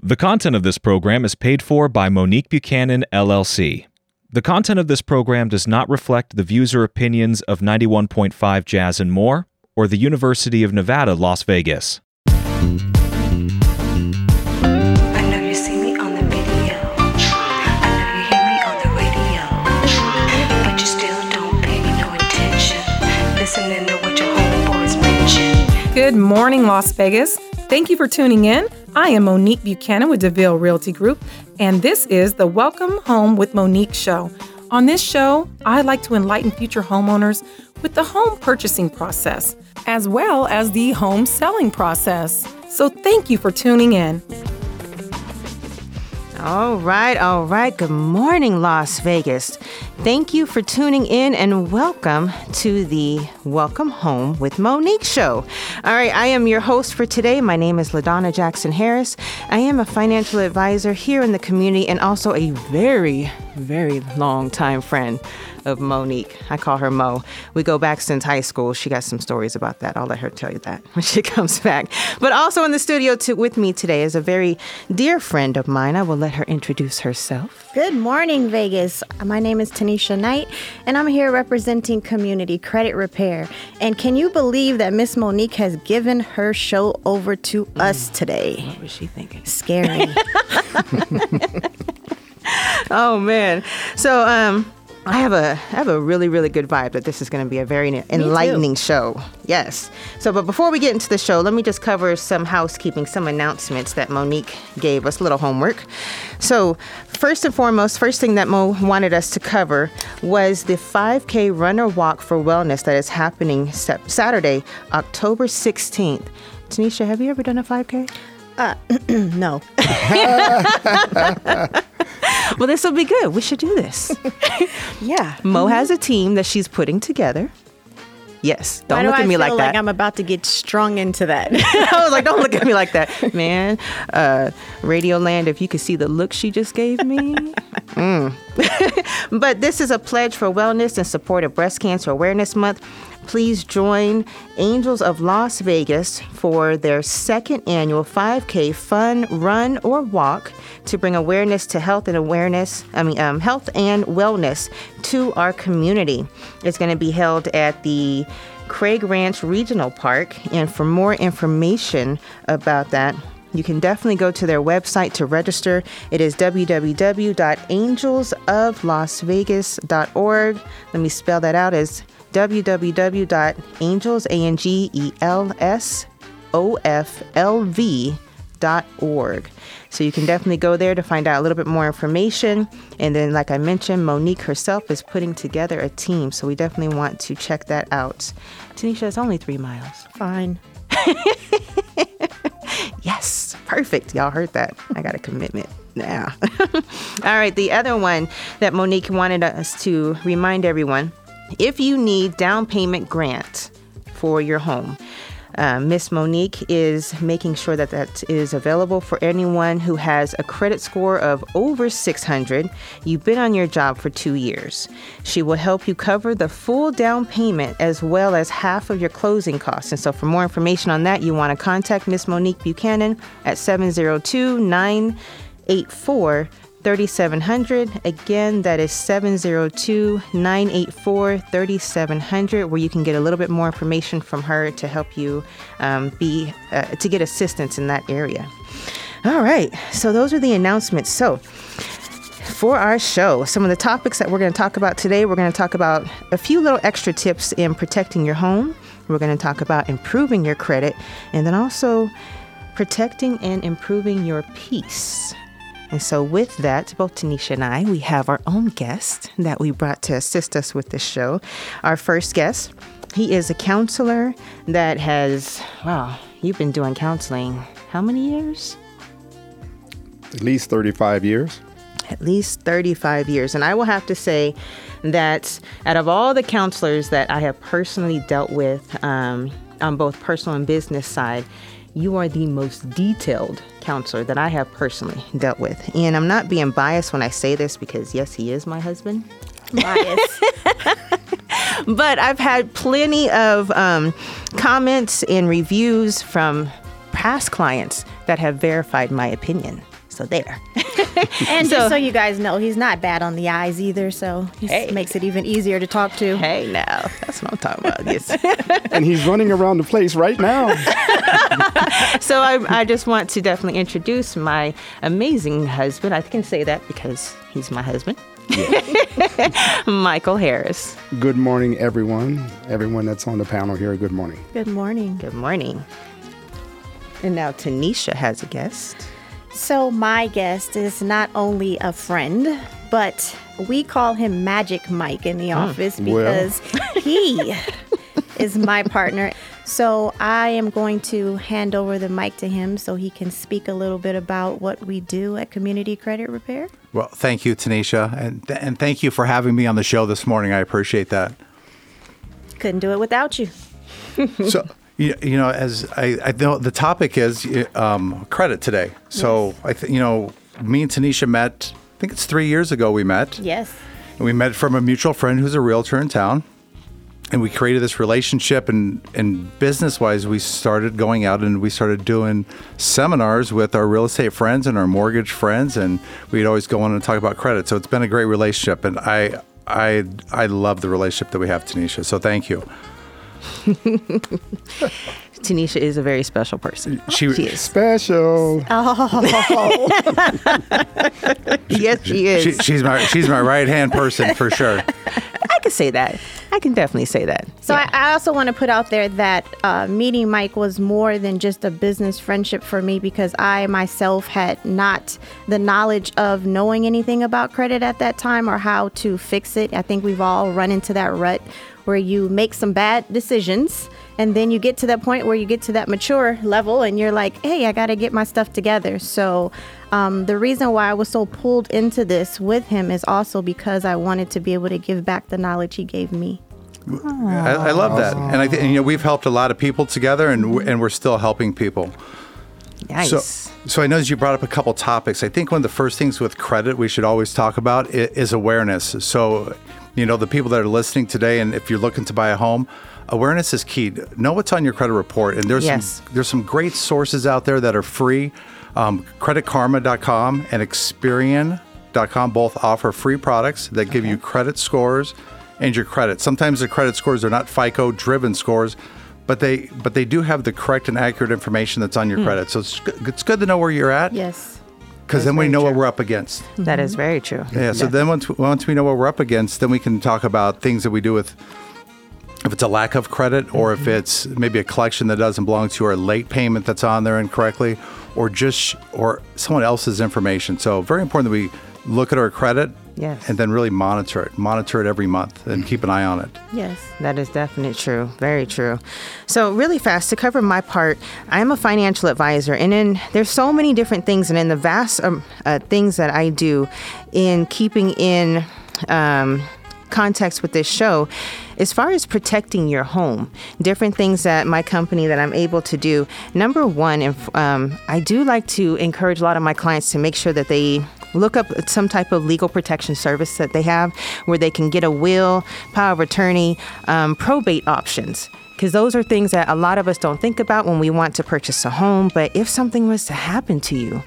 The content of this program is paid for by Monique Buchanan, LLC. The content of this program does not reflect the views or opinions of 91.5 Jazz and More or the University of Nevada, Las Vegas. I know you see me on the video. I know you hear me on the radio. But you still don't pay me no attention. Listening to what your homeboys mention. Good morning, Las Vegas. Thank you for tuning in. I am Monique Buchanan with DeVille Realty Group, and this is the Welcome Home with Monique show. On this show, I like to enlighten future homeowners with the home purchasing process, as well as the home selling process. So thank you for tuning in. All right, all right. Good morning, Las Vegas. Thank you for tuning in and welcome to the Welcome Home with Monique show. All right, I am your host for today. My name is LaDonna Jackson Harris. I am a financial advisor here in the community and also a very, very long time friend of Monique. I call her Mo. We go back since high school. She got some stories about that. I'll let her tell you that when she comes back. But also in the studio to, with me today is a very dear friend of mine. I will let her introduce herself. Good morning, Vegas. My name is Tanisha Knight, and I'm here representing Community Credit Repair. And can you believe that Miss Monique has given her show over to us today? What was she thinking? Scary. Oh man. So um I have a I have a really really good vibe that this is going to be a very enlightening show. Yes. So but before we get into the show, let me just cover some housekeeping, some announcements that Monique gave us, little homework. So, first and foremost, first thing that Mo wanted us to cover was the 5K runner walk for wellness that is happening Saturday, October 16th. Tanisha, have you ever done a 5K? no. Well, this will be good. We should do this. Yeah. Mo has a team that she's putting together. Yes, don't Why look do at I me like that. I'm about to get strung into that. I was like, don't look at me like that, man. Uh, Radioland, if you could see the look she just gave me. Mm. but this is a pledge for wellness and support of Breast Cancer Awareness Month. Please join Angels of Las Vegas for their second annual 5K fun run or walk to bring awareness to health and awareness, I mean, um, health and wellness to our community. It's going to be held at the Craig Ranch Regional Park. And for more information about that, you can definitely go to their website to register. It is www.angelsoflasvegas.org. Let me spell that out as www.angels, A-N-G-E-L-S, O-F-L-V dot org. So you can definitely go there to find out a little bit more information. And then, like I mentioned, Monique herself is putting together a team. So we definitely want to check that out. Tanisha, it's only three miles. Fine. Yes, perfect. Y'all heard that. I got a commitment now. All right, the other one that Monique wanted us to remind everyone if you need down payment grant for your home, uh, Miss Monique is making sure that that is available for anyone who has a credit score of over 600. You've been on your job for two years. She will help you cover the full down payment as well as half of your closing costs. And so, for more information on that, you want to contact Miss Monique Buchanan at 702 984 3700. Again, that is 702 984 3700, where you can get a little bit more information from her to help you um, be uh, to get assistance in that area. All right, so those are the announcements. So, for our show, some of the topics that we're going to talk about today, we're going to talk about a few little extra tips in protecting your home. We're going to talk about improving your credit and then also protecting and improving your peace. And so, with that, both Tanisha and I, we have our own guest that we brought to assist us with this show. Our first guest, he is a counselor that has, wow, you've been doing counseling how many years? At least 35 years. at least 35 years. And I will have to say that out of all the counselors that I have personally dealt with um, on both personal and business side, you are the most detailed counselor that I have personally dealt with. And I'm not being biased when I say this because, yes, he is my husband. Bias. but I've had plenty of um, comments and reviews from past clients that have verified my opinion. So there. And So- just so you guys know, he's not bad on the eyes either, so it Hey. makes it even easier to talk to. hey, now that's what I'm talking about. Yes. And he's running around the place right now. so I, I just want to definitely introduce my amazing husband. I can say that because he's my husband. Michael Harris. Good morning, everyone. Everyone that's on the panel here, good morning. Good morning. Good morning. And now Tanisha has a guest. So, my guest is not only a friend, but we call him Magic Mike in the hmm, office Well. because he is my partner. So, I am going to hand over the mic to him so he can speak a little bit about what we do at Community Credit Repair. Well, thank you, Tanisha, and th- and thank you for having me on the show this morning. I appreciate that. Couldn't do it without you. so, you, you know, as I, I know the topic is um, credit today. So, I think you know, me and Tanisha met. I think it's three years ago we met. Yes. And we met from a mutual friend who's a realtor in town. And we created this relationship, and, and business wise, we started going out and we started doing seminars with our real estate friends and our mortgage friends. And we'd always go on and talk about credit. So it's been a great relationship. And I, I, I love the relationship that we have, Tanisha. So thank you. Tanisha is a very special person. She- she is. Special. Oh. Yes, she is. She, she's my she's my right hand person for sure. I can say that. I can definitely say that. So I, I also want to put out there that uh, meeting Mike was more than just a business friendship for me because I myself had not the knowledge of knowing anything about credit at that time or how to fix it. I think we've all run into that rut where you make some bad decisions and then you get to that point where you get to that mature level and you're like, hey, I got to get my stuff together. So um, the reason why I was so pulled into this with him is also because I wanted to be able to give back the knowledge he gave me. I, I love that, and I think you know we've helped a lot of people together, and and we're still helping people. Nice. So, so I know you brought up a couple topics. I think one of the first things with credit we should always talk about i- is awareness. So, you know, the people that are listening today, and if you're looking to buy a home, awareness is key. Know what's on your credit report, and there's Yes. some there's some great sources out there that are free. Um, CreditKarma.com and Experian.com both offer free products that give you credit scores and your credit. Sometimes the credit scores are not FICO driven scores, but they but they do have the correct and accurate information that's on your credit. So it's, it's good to know where you're at Yes. because then we know what we're up against. That is very true. Yeah. So then once once we know what we're up against, then we can talk about things that we do with if it's a lack of credit or if it's maybe a collection that doesn't belong to you or a late payment that's on there incorrectly or just or someone else's information. So very important that we look at our credit Yes. and then really monitor it. Monitor it every month and keep an eye on it. Yes. That is definitely true. Very true. So, really fast to cover my part, I am a financial advisor, and in there's so many different things, and in the vast um, uh, things that I do in keeping in um, context with this show, as far as protecting your home, different things that my company that I'm able to do. Number one, if, um, I do like to encourage a lot of my clients to make sure that they look up some type of legal protection service that they have where they can get a will, power of attorney, um, probate options. Because those are things that a lot of us don't think about when we want to purchase a home. But if something was to happen to you,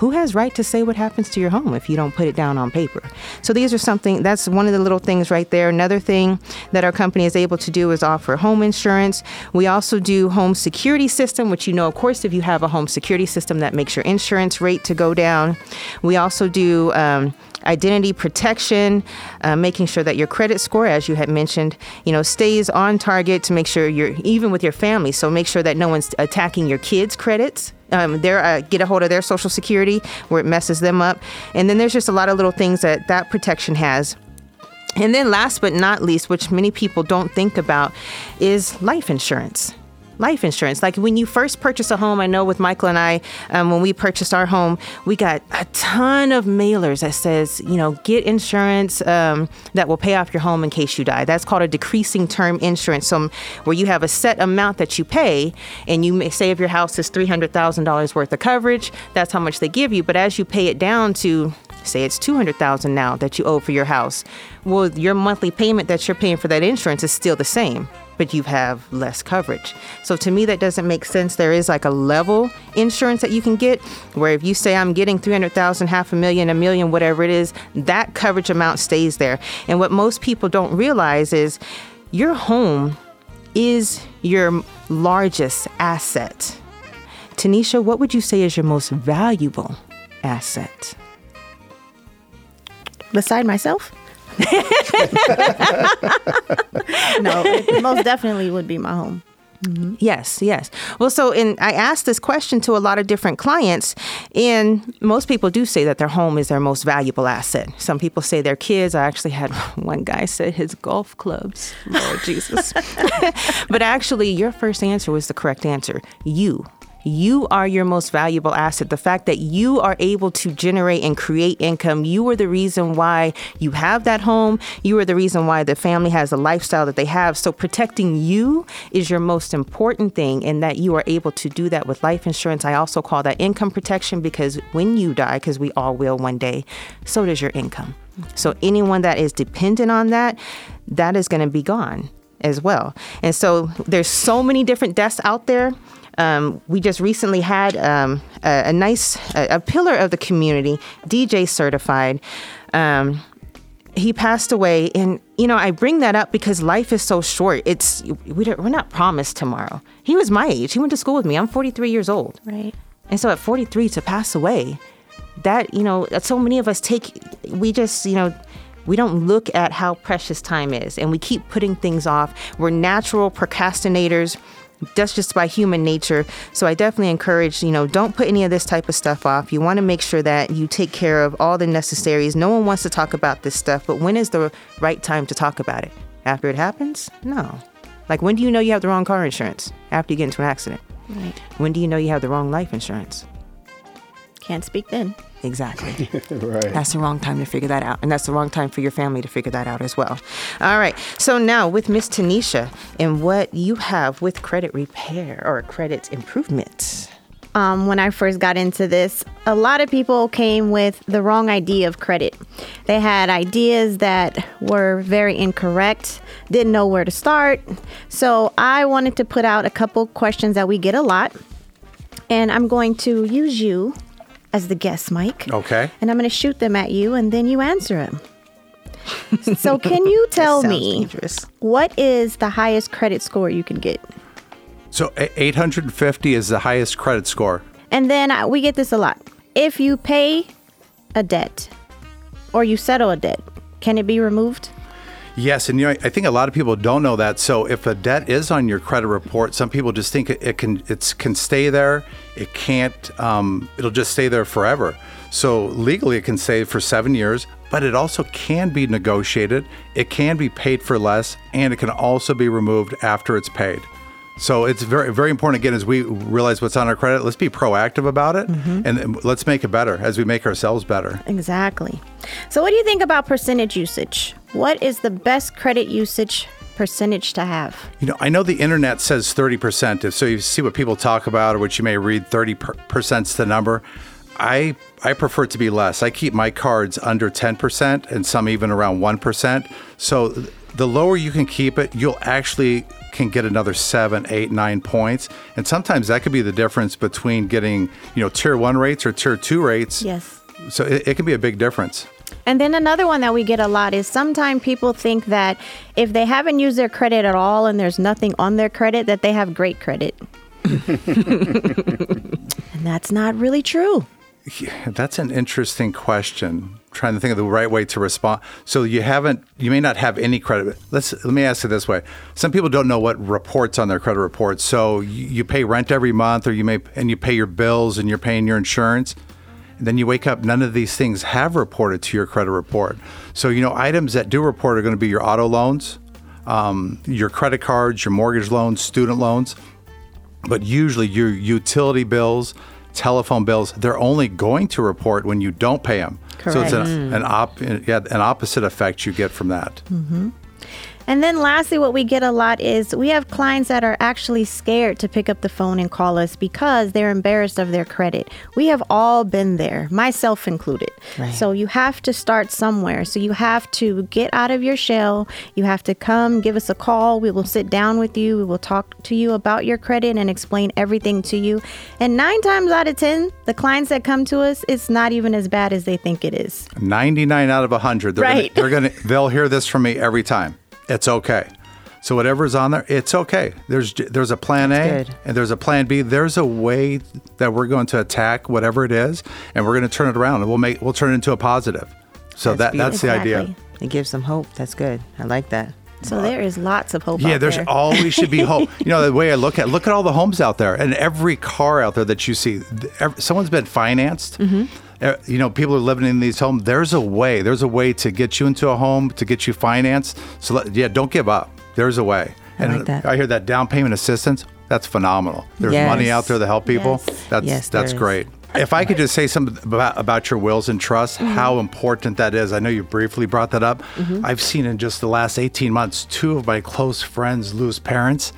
who has right to say what happens to your home if you don't put it down on paper so these are something that's one of the little things right there another thing that our company is able to do is offer home insurance we also do home security system which you know of course if you have a home security system that makes your insurance rate to go down we also do um, identity protection, uh, making sure that your credit score, as you had mentioned, you know, stays on target to make sure you're even with your family. So make sure that no one's attacking your kids' credits. Um, their uh, get a hold of their social security where it messes them up. And then there's just a lot of little things that that protection has. And then last but not least, which many people don't think about, is life insurance. Life insurance. Like when you first purchase a home, I know with Michael and I, um, when we purchased our home, we got a ton of mailers that says, you know, get insurance um, that will pay off your home in case you die. That's called a decreasing term insurance. So where you have a set amount that you pay, and you may say if your house is three hundred thousand dollars worth of coverage, that's how much they give you. But as you pay it down to say it's 200,000 now that you owe for your house well your monthly payment that you're paying for that insurance is still the same but you have less coverage. So to me, that doesn't make sense. There is like a level insurance that you can get where if you say I'm getting 300,000, half a million, a million, whatever it is, that coverage amount stays there. And what most people don't realize is your home is your largest asset. Tanisha, what would you say is your most valuable asset? Beside myself? no, it most definitely would be my home. Mm-hmm. Yes, yes. Well, so in I asked this question to a lot of different clients, and most people do say that their home is their most valuable asset. Some people say their kids. I actually had one guy say his golf clubs. Lord Jesus. but actually, your first answer was the correct answer. You. You are your most valuable asset. The fact that you are able to generate and create income, you are the reason why you have that home. You are the reason why the family has the lifestyle that they have. So protecting you is your most important thing, and that you are able to do that with life insurance. I also call that income protection because when you die, because we all will one day, so does your income. So anyone that is dependent on that, that is going to be gone as well. And so there's so many different deaths out there. Um, we just recently had um, a, a nice a, a pillar of the community, DJ certified. Um, he passed away, and you know I bring that up because life is so short. It's we don't, we're not promised tomorrow. He was my age. He went to school with me. I'm 43 years old. Right. And so at 43 to pass away, that, you know, so many of us take, we just, you know, we don't look at how precious time is and we keep putting things off. We're natural procrastinators. That's just by human nature. So I definitely encourage, you know, don't put any of this type of stuff off. You want to make sure that you take care of all the necessaries. No one wants to talk about this stuff, but when is the right time to talk about it? After it happens? No. Like when do you know you have the wrong car insurance? After you get into an accident. Right. When do you know you have the wrong life insurance? Can't speak then. Exactly. right. That's the wrong time to figure that out. And that's the wrong time for your family to figure that out as well. All right. So now with Miss Tanisha and what you have with credit repair or credit improvement. um, when I first got into this, a lot of people came with the wrong idea of credit. They had ideas that were very incorrect, didn't know where to start. So I wanted to put out a couple questions that we get a lot. And I'm going to use you as the guest, Mike. Okay. And I'm going to shoot them at you and then you answer them. so, can you tell me dangerous. what is the highest credit score you can get? So 850 is the highest credit score. And then uh, we get this a lot. If you pay a debt or you settle a debt, can it be removed? Yes, and you know, I think a lot of people don't know that. So if a debt is on your credit report, some people just think it, it can it's can stay there. It can't. Um, it'll just stay there forever. So legally, it can stay for seven years, but it also can be negotiated. It can be paid for less, and it can also be removed after it's paid. So it's very very important again as we realize what's on our credit. Let's be proactive about it, and let's make it better as we make ourselves better. Exactly. So, what do you think about percentage usage? What is the best credit usage percentage to have? You know, I know the internet says 30%. If so, you see what people talk about or what you may read, 30% is the number. I I prefer it to be less. I keep my cards under 10% and some even around 1%. So the lower you can keep it, you'll actually can get another seven, eight, nine points. And sometimes that could be the difference between getting, you know, tier one rates or tier two rates. Yes. So it, it can be a big difference. And then another one that we get a lot is sometimes people think that if they haven't used their credit at all and there's nothing on their credit, that they have great credit. and that's not really true. Yeah, that's an interesting question. trying to think of the right way to respond. So you haven't, you may not have any credit. Let's let me ask it this way: Some people don't know what reports on their credit reports. So you, you pay rent every month, or you may and you pay your bills, and you're paying your insurance. And then you wake up, none of these things have reported to your credit report. So you know, items that do report are going to be your auto loans, um, your credit cards, your mortgage loans, student loans but usually your utility bills, telephone bills, they're only going to report when you don't pay them. So it's an, an op, yeah, an opposite effect you get from that. And And then lastly, what we get a lot is we have clients that are actually scared to pick up the phone and call us because they're embarrassed of their credit. We have all been there, myself included. Right. So you have to start somewhere. So you have to get out of your shell. You have to come, give us a call. We will sit down with you. We will talk to you about your credit and explain everything to you. And nine times out of 10, the clients that come to us, it's not even as bad as they think it is. 99 out of 100. They're Right. Gonna, they're going to, they'll hear this from me every time. It's okay. So whatever's on there, it's okay. There's there's a plan That's A good. and there's a plan B. There's a way that we're going to attack whatever it is, and we're going to turn it around, and we'll make we'll turn it into a positive. So That's that that's the idea. It gives them hope. That's good. I like that. So there is lots of hope Yeah, out there's there. always should be hope. You know, the way I look at look at all the homes out there and every car out there that you see. th- ev- Someone's been financed. Mm-hmm. Uh, You know, people are living in these homes. There's a way. There's a way to get you into a home to get you financed. So let, yeah, don't give up. There's a way. I and like that. I hear that down payment assistance. That's phenomenal. There's money out there to help people. Yes. That's Yes, that's is. great. If I could just say something about, about your wills and trusts, Mm-hmm. how important that is. I know you briefly brought that up. Mm-hmm. I've seen in just the last 18 months, two of my close friends lose parents.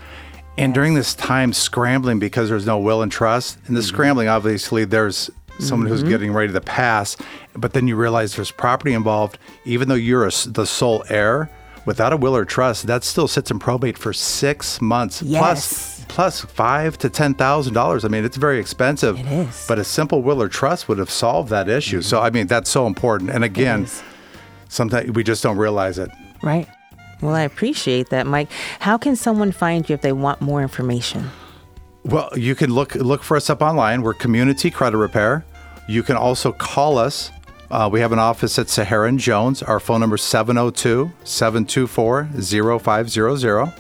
And during this time scrambling because there's no will and trust, and the Mm-hmm. scrambling, obviously, there's someone who's mm-hmm. getting ready to pass, but then you realize there's property involved. Even though you're a the sole heir, without a will or trust, that still sits in probate for six months Yes. plus plus five to ten thousand dollars. I mean, it's very expensive. It is. But a simple will or trust would have solved that issue. Mm-hmm. So I mean, that's so important. And again, sometimes we just don't realize it. Right. Well, I appreciate that, Mike. How can someone find you if they want more information? Well, you can look look for us up online. We're Community Credit Repair. You can also call us. Uh, we have an office at Sahara and Jones. Our phone number is 702 724 0500.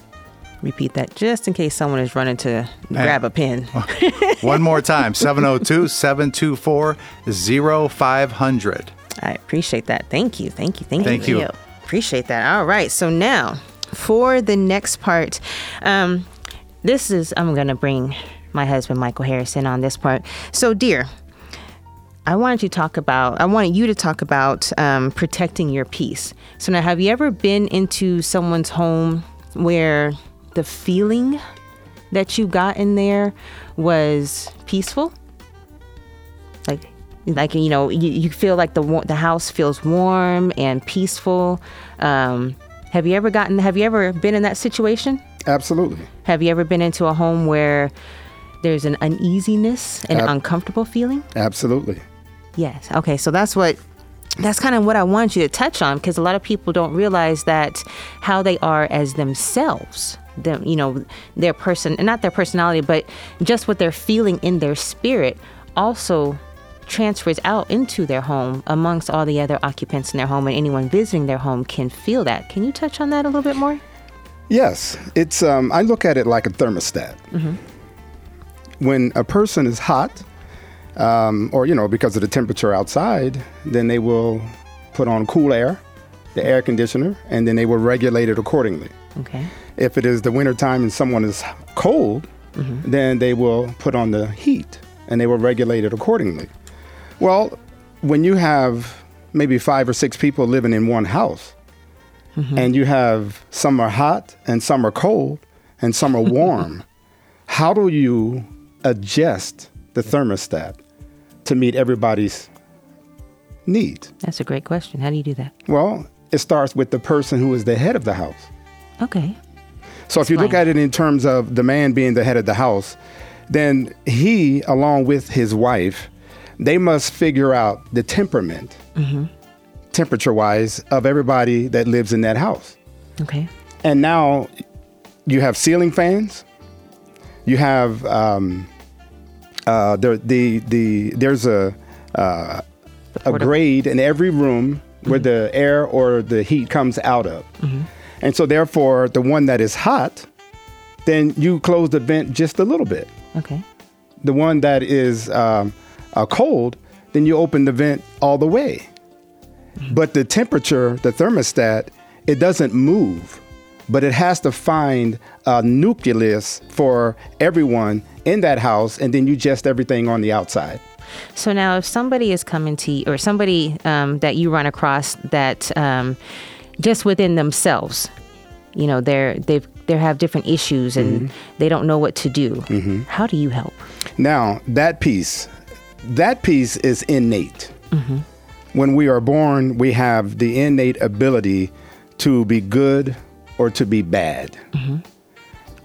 Repeat that just in case someone is running to grab a pen. One more time 702 724 0500. I appreciate that. Thank you. Thank you. Thank, Thank you. you. Appreciate that. All right. So now for the next part, um, this is, I'm going to bring my husband, Michael Harrison, on this part. So, dear, I wanted to talk about, I wanted you to talk about um, protecting your peace. So, now have you ever been into someone's home where the feeling that you got in there was peaceful? like like you know you, you feel like the the house feels warm and peaceful um have you ever gotten have you ever been in that situation Absolutely. have you ever been into a home where there's an uneasiness and an Ab- uncomfortable feeling Absolutely. Yes okay so that's what that's kind of what I want you to touch on because a lot of people don't realize that how they are as themselves, them, you know, their person, and not their personality, but just what they're feeling in their spirit also transfers out into their home amongst all the other occupants in their home and anyone visiting their home can feel that. Can you touch on that a little bit more? Yes, it's. Um, I look at it like a thermostat. When a person is hot, um, or you know, because of the temperature outside, then they will put on cool air, the air conditioner, and then they will regulate it accordingly. Okay. If it is the wintertime and someone is cold, then they will put on the heat and they will regulate it accordingly. Well, when you have maybe five or six people living in one house, and you have some are hot and some are cold and some are warm, how do you adjust the thermostat to meet everybody's needs? That's a great question. How do you do that? Well, it starts with the person who is the head of the house. Okay. So if you look at it in terms of the man being the head of the house, then he, along with his wife, they must figure out the temperament, temperature wise, of everybody that lives in that house. Okay. And now you have ceiling fans. You have um, uh, the, the the there's a uh, a grade in every room where the air or the heat comes out of. And so therefore the one that is hot, then you close the vent just a little bit. Okay. The one that is um, uh, cold, then you open the vent all the way. But the temperature, the thermostat, it doesn't move, but it has to find a nucleus for everyone in that house, and then you just everything on the outside. So now, if somebody is coming to you, or somebody um, that you run across that um, just within themselves, you know they're they've they have different issues and they don't know what to do. How do you help? Now, that peace, that peace is innate. When we are born, we have the innate ability to be good or to be bad.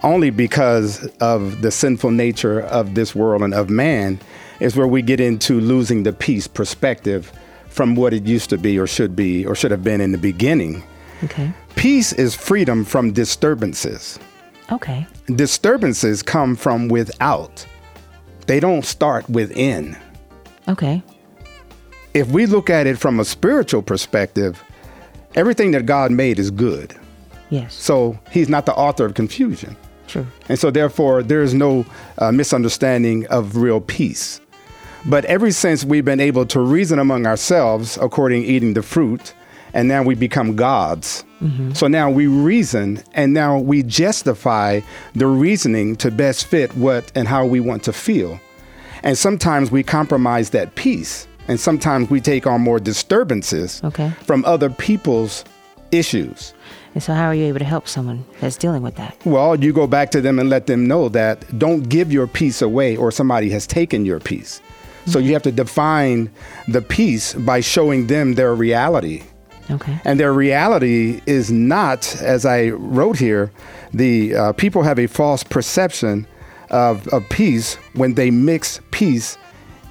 Only because of the sinful nature of this world and of man is where we get into losing the peace perspective from what it used to be or should be or should have been in the beginning. Okay. Peace is freedom from disturbances. Okay. Disturbances come from without, they don't start within. Okay. If we look at it from a spiritual perspective, everything that God made is good. Yes. So he's not the author of confusion. And so, therefore, there is no uh, misunderstanding of real peace. But ever since we've been able to reason among ourselves according eating the fruit, and now we become gods. So now we reason and now we justify the reasoning to best fit what and how we want to feel. And sometimes we compromise that peace. And sometimes we take on more disturbances Okay. from other people's issues. And so, how are you able to help someone that's dealing with that? Well, you go back to them and let them know that don't give your peace away or somebody has taken your peace. So you have to define the peace by showing them their reality. Okay. And their reality is not, as I wrote here, the uh, people have a false perception of, of peace when they mix peace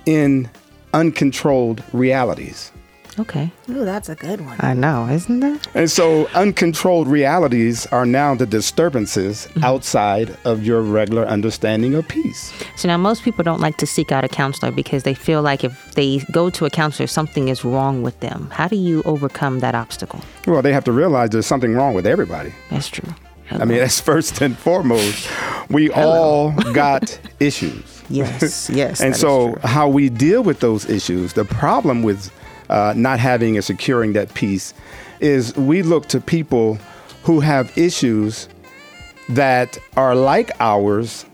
in uncontrolled realities. Okay. Ooh, that's a good one. I know, isn't it? And so, uncontrolled realities are now the disturbances mm-hmm. outside of your regular understanding of peace. So now most people don't like to seek out a counselor because they feel like if they go to a counselor, something is wrong with them. How do you overcome that obstacle? Well, they have to realize there's something wrong with everybody. That's true. I mean, that's first and foremost. We all got issues. Yes, yes. and so, how we deal with those issues, the problem with uh, not having and securing that peace is we look to people who have issues that are like ours,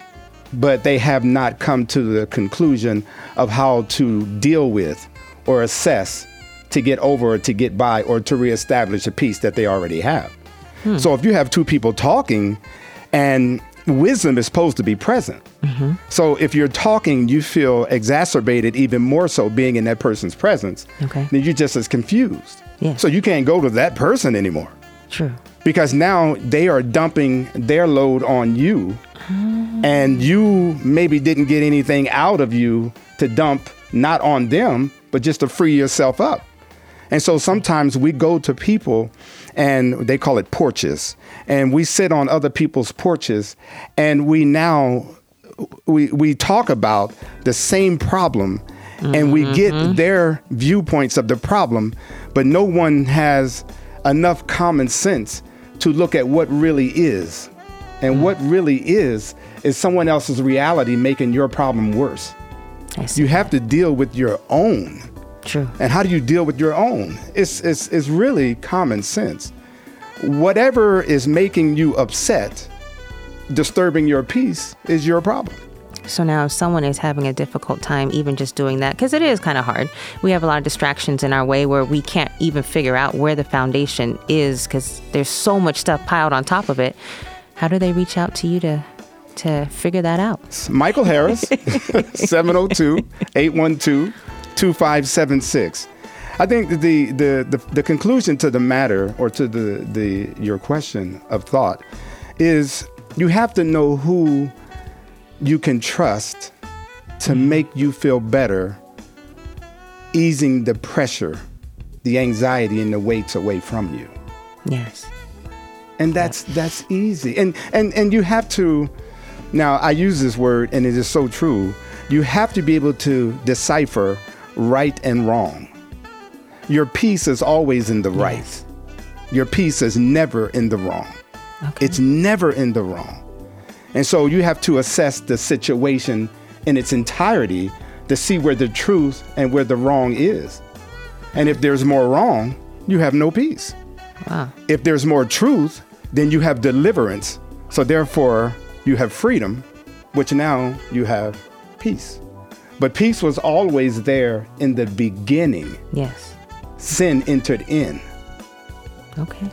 but they have not come to the conclusion of how to deal with or assess to get over or to get by or to reestablish a peace that they already have. So if you have two people talking and wisdom is supposed to be present. Mm-hmm. So if you're talking, you feel exacerbated even more so being in that person's presence. Okay. Then you're just as confused. So you can't go to that person anymore True. because now they are dumping their load on you ah. and you maybe didn't get anything out of you to dump not on them but just to free yourself up and so sometimes we go to people and they call it porches. And we sit on other people's porches and we now we we talk about the same problem and we get mm-hmm. their viewpoints of the problem but no one has enough common sense to look at what really is. And what mm. really is is someone else's reality making your problem worse. You have to deal with your own True. and how do you deal with your own? It's, it's, it's really common sense. Whatever is making you upset, disturbing your peace, is your problem. So now, if someone is having a difficult time even just doing that, because it is kind of hard, we have a lot of distractions in our way where we can't even figure out where the foundation is because there's so much stuff piled on top of it. How do they reach out to you to to figure that out? Michael Harris, 702 812 2576. I think the, the, the, the conclusion to the matter or to the, the your question of thought is you have to know who you can trust to mm-hmm. make you feel better, easing the pressure, the anxiety, and the weights away from you. Yes. and that's that's easy. And and and you have to now i use this word and it is so true. You have to be able to decipher right and wrong your peace is always in the right Yes. your peace is never in the wrong Okay. it's never in the wrong and so you have to assess the situation in its entirety to see where the truth and where the wrong is and if there's more wrong you have no peace wow. if there's more truth, then you have deliverance. So therefore, you have freedom, which now you have peace. But peace was always there in the beginning. Yes. Sin entered in. Okay.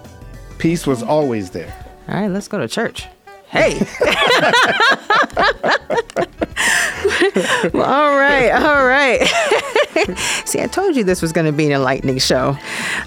Peace was always there. All right, let's go to church. Hey. All right, all right. See, I told you this was going to be an enlightening show.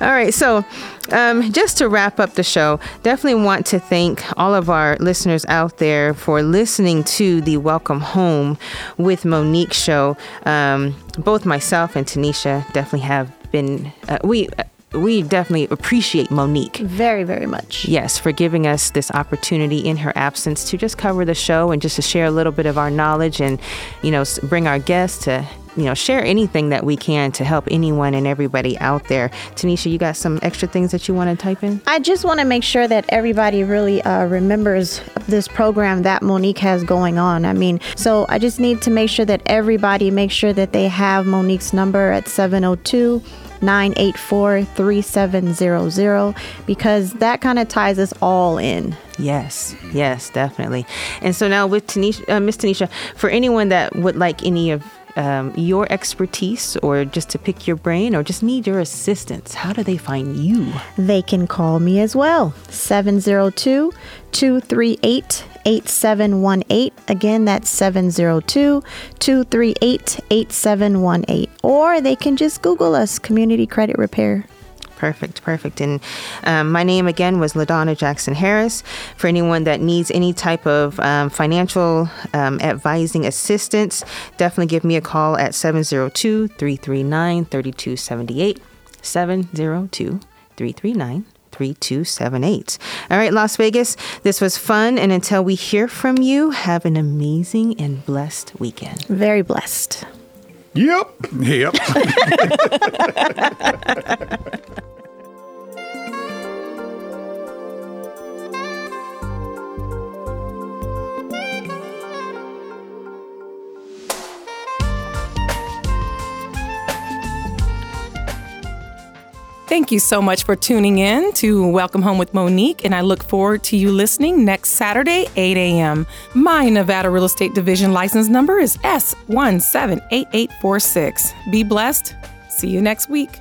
All right, so um, just to wrap up the show, definitely want to thank all of our listeners out there for listening to the Welcome Home with Monique show. Um, both myself and Tanisha definitely have been, uh, we, we definitely appreciate Monique. Very, very much. Yes, for giving us this opportunity in her absence to just cover the show and just to share a little bit of our knowledge and, you know, bring our guests to, you know, share anything that we can to help anyone and everybody out there. Tanisha, you got some extra things that you want to type in? I just want to make sure that everybody really uh, remembers this program that Monique has going on. I mean, so I just need to make sure that everybody make sure that they have Monique's number at 702 984 3700 because that kind of ties us all in. Yes, yes, definitely. And so now with Tanisha, uh, Miss Tanisha, for anyone that would like any of um, your expertise or just to pick your brain or just need your assistance, how do they find you? They can call me as well. 702 238 8718. Again, that's 702 238 8718. Or they can just Google us Community Credit Repair. Perfect, perfect. And um, my name again was LaDonna Jackson Harris. For anyone that needs any type of um, financial um, advising assistance, definitely give me a call at 702 339 3278. 702 339 3278. All right, Las Vegas, this was fun. And until we hear from you, have an amazing and blessed weekend. Very blessed. Yep. Yep. Thank you so much for tuning in to Welcome Home with Monique, and I look forward to you listening next Saturday, 8 a.m. My Nevada Real Estate Division license number is S178846. Be blessed. See you next week.